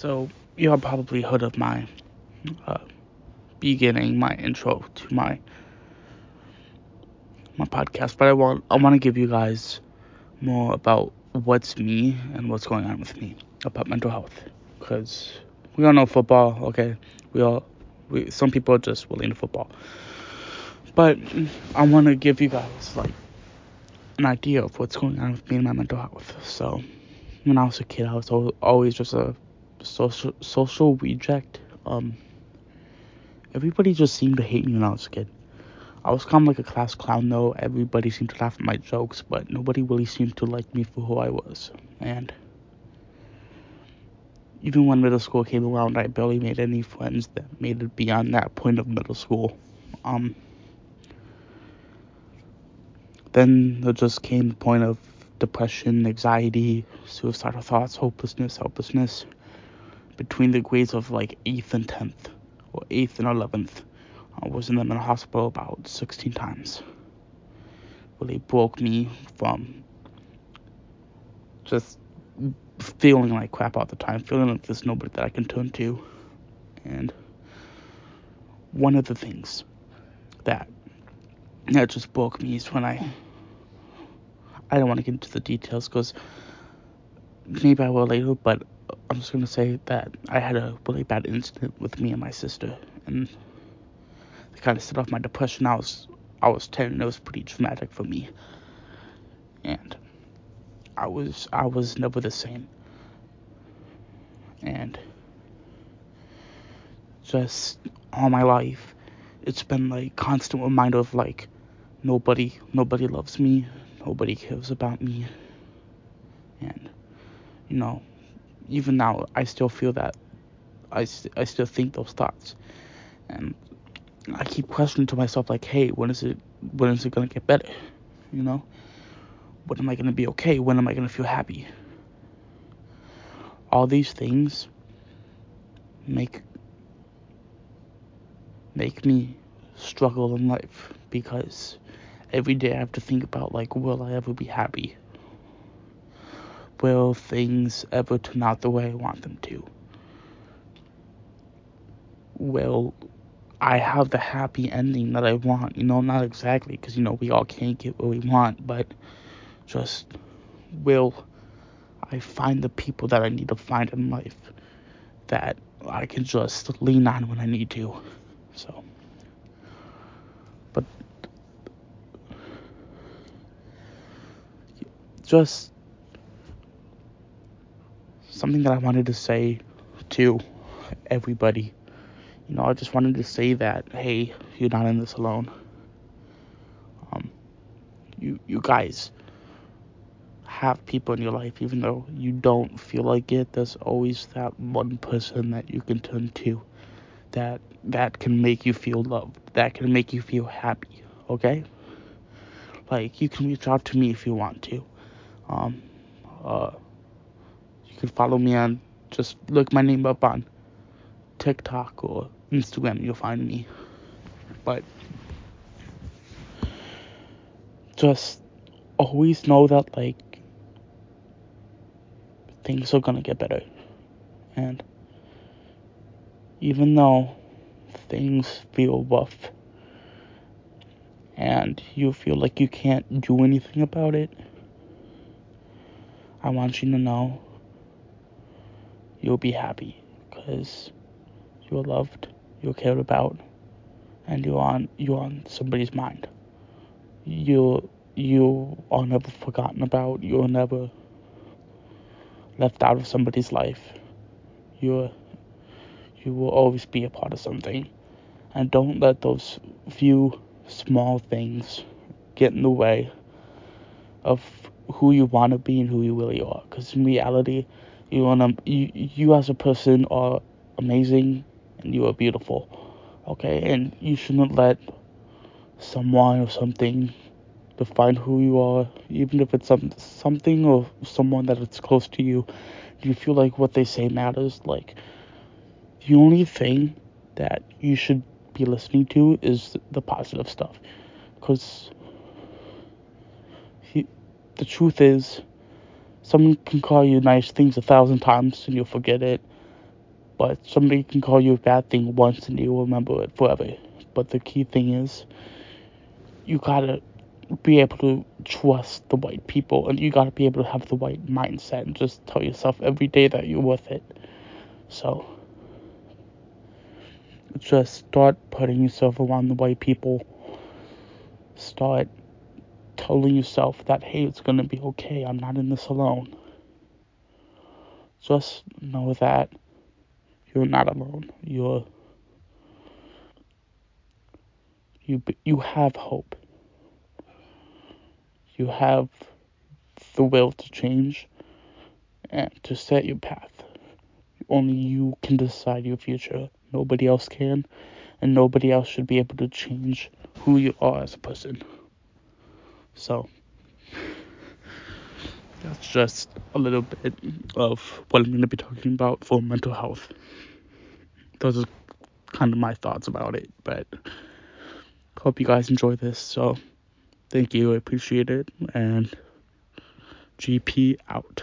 So y'all probably heard of my uh, beginning, my intro to my my podcast, but I want I want to give you guys more about what's me and what's going on with me about mental health, because we all know football, okay? We all we some people are just really into football, but I want to give you guys like an idea of what's going on with me and my mental health. So when I was a kid, I was always just a social social reject. Um, everybody just seemed to hate me when I was a kid. I was kind of like a class clown though. Everybody seemed to laugh at my jokes, but nobody really seemed to like me for who I was. And even when middle school came around, I barely made any friends that made it beyond that point of middle school. Um, then there just came the point of depression, anxiety, suicidal thoughts, hopelessness, helplessness between the grades of like 8th and 10th, or 8th and 11th. I was in the hospital about 16 times. Really broke me from just feeling like crap all the time, feeling like there's nobody that I can turn to. And one of the things that that just broke me is when I I don't want to get into the details because maybe I will later, but I'm just gonna say that I had a really bad incident with me and my sister, and it kind of set off my depression. I was I was 10, and it was pretty traumatic for me, and I was I was never the same, and just all my life, it's been like constant reminder of like nobody nobody loves me, nobody cares about me, and you know even now, I still feel that. I, st- I still think those thoughts. And I keep questioning to myself, like, hey, when is it, when is it going to get better? You know? When am I going to be okay? When am I going to feel happy? All these things make make me struggle in life because every day I have to think about like will I ever be happy? Will things ever turn out the way I want them to? Will I have the happy ending that I want? You know, not exactly, because, you know, we all can't get what we want, but just will I find the people that I need to find in life that I can just lean on when I need to? So, but just something that I wanted to say to everybody. You know, I just wanted to say that, hey, you're not in this alone. Um, you, you guys have people in your life, even though you don't feel like it. There's always that one person that you can turn to, that that can make you feel loved, that can make you feel happy. Okay? Like you can reach out to me if you want to. Um, uh, can follow me on just look my name up on TikTok or Instagram, you'll find me. But just always know that like things are gonna get better. And even though things feel rough and you feel like you can't do anything about it, I want you to know you'll be happy because you're loved, you're cared about, and you're on you're on somebody's mind. You you are never forgotten about. You're never left out of somebody's life. You're you will always be a part of something, and don't let those few small things get in the way of who you want to be and who you really are. Because in reality, you wanna you you as a person are amazing and you are beautiful. Okay, and you shouldn't let someone or something define who you are, even if it's some something or someone that it's close to you. You feel like what they say matters? Like the only thing that you should be listening to is the positive stuff, because the truth is, someone can call you nice things a thousand times and you'll forget it But somebody can call you a bad thing once and you'll remember it forever. But the key thing is, you gotta be able to trust the white people and you gotta be able to have the white mindset and just tell yourself every day that you're worth it. So, just start putting yourself around the white people. Start telling yourself that, hey, it's gonna be okay, I'm not in this alone. Just know that you're not alone. You're you you have hope. You have the will to change and to set your path. Only you can decide your future. Nobody else can, and nobody else should be able to change who you are as a person. So that's just a little bit of what I'm going to be talking about for mental health. Those are kind of my thoughts about it, but hope you guys enjoy this. So thank you, I appreciate it, and GP out.